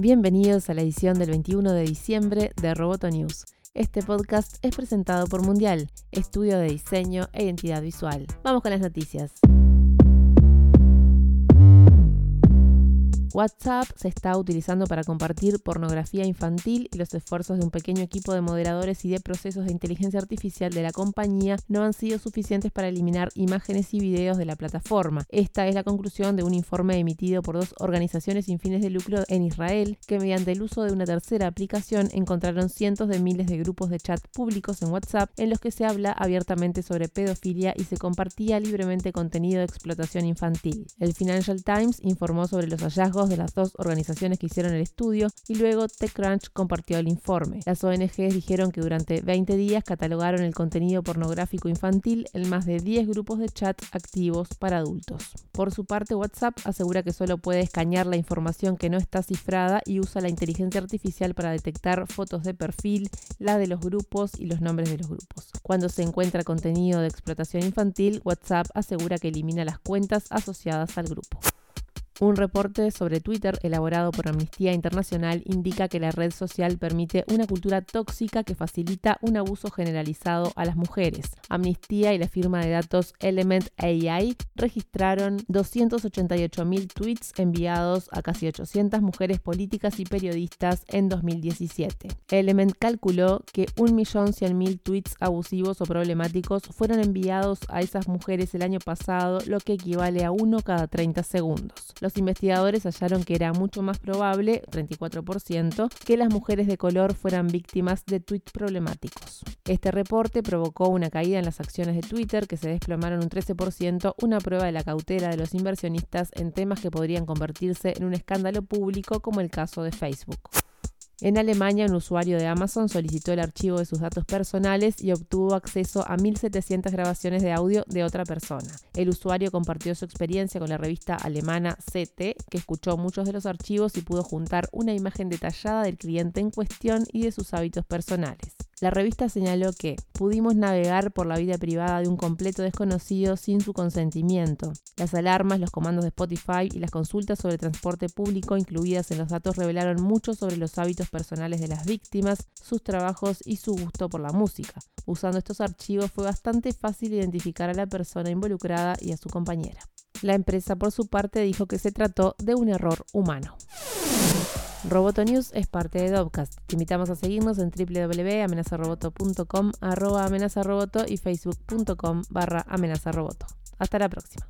Bienvenidos a la edición del 21 de diciembre de Roboto News. Este podcast es presentado por Mundial, estudio de diseño e identidad visual. Vamos con las noticias. WhatsApp se está utilizando para compartir pornografía infantil y los esfuerzos de un pequeño equipo de moderadores y de procesos de inteligencia artificial de la compañía no han sido suficientes para eliminar imágenes y videos de la plataforma. Esta es la conclusión de un informe emitido por dos organizaciones sin fines de lucro en Israel que mediante el uso de una tercera aplicación encontraron cientos de miles de grupos de chat públicos en WhatsApp en los que se habla abiertamente sobre pedofilia y se compartía libremente contenido de explotación infantil. El Financial Times informó sobre los hallazgos de las dos organizaciones que hicieron el estudio y luego TechCrunch compartió el informe. Las ONGs dijeron que durante 20 días catalogaron el contenido pornográfico infantil en más de 10 grupos de chat activos para adultos. Por su parte, WhatsApp asegura que solo puede escanear la información que no está cifrada y usa la inteligencia artificial para detectar fotos de perfil, la de los grupos y los nombres de los grupos. Cuando se encuentra contenido de explotación infantil, WhatsApp asegura que elimina las cuentas asociadas al grupo. Un reporte sobre Twitter elaborado por Amnistía Internacional indica que la red social permite una cultura tóxica que facilita un abuso generalizado a las mujeres. Amnistía y la firma de datos Element AI registraron 288.000 tweets enviados a casi 800 mujeres políticas y periodistas en 2017. Element calculó que 1.100.000 tweets abusivos o problemáticos fueron enviados a esas mujeres el año pasado, lo que equivale a uno cada 30 segundos los investigadores hallaron que era mucho más probable, 34%, que las mujeres de color fueran víctimas de tweets problemáticos. Este reporte provocó una caída en las acciones de Twitter que se desplomaron un 13%, una prueba de la cautela de los inversionistas en temas que podrían convertirse en un escándalo público como el caso de Facebook. En Alemania, un usuario de Amazon solicitó el archivo de sus datos personales y obtuvo acceso a 1.700 grabaciones de audio de otra persona. El usuario compartió su experiencia con la revista alemana CT, que escuchó muchos de los archivos y pudo juntar una imagen detallada del cliente en cuestión y de sus hábitos personales. La revista señaló que pudimos navegar por la vida privada de un completo desconocido sin su consentimiento. Las alarmas, los comandos de Spotify y las consultas sobre transporte público incluidas en los datos revelaron mucho sobre los hábitos personales de las víctimas, sus trabajos y su gusto por la música. Usando estos archivos fue bastante fácil identificar a la persona involucrada y a su compañera. La empresa por su parte dijo que se trató de un error humano. Roboto News es parte de Dovcast. Te invitamos a seguirnos en www.amenazaroboto.com, arroba amenazaroboto y facebook.com barra amenazaroboto. Hasta la próxima.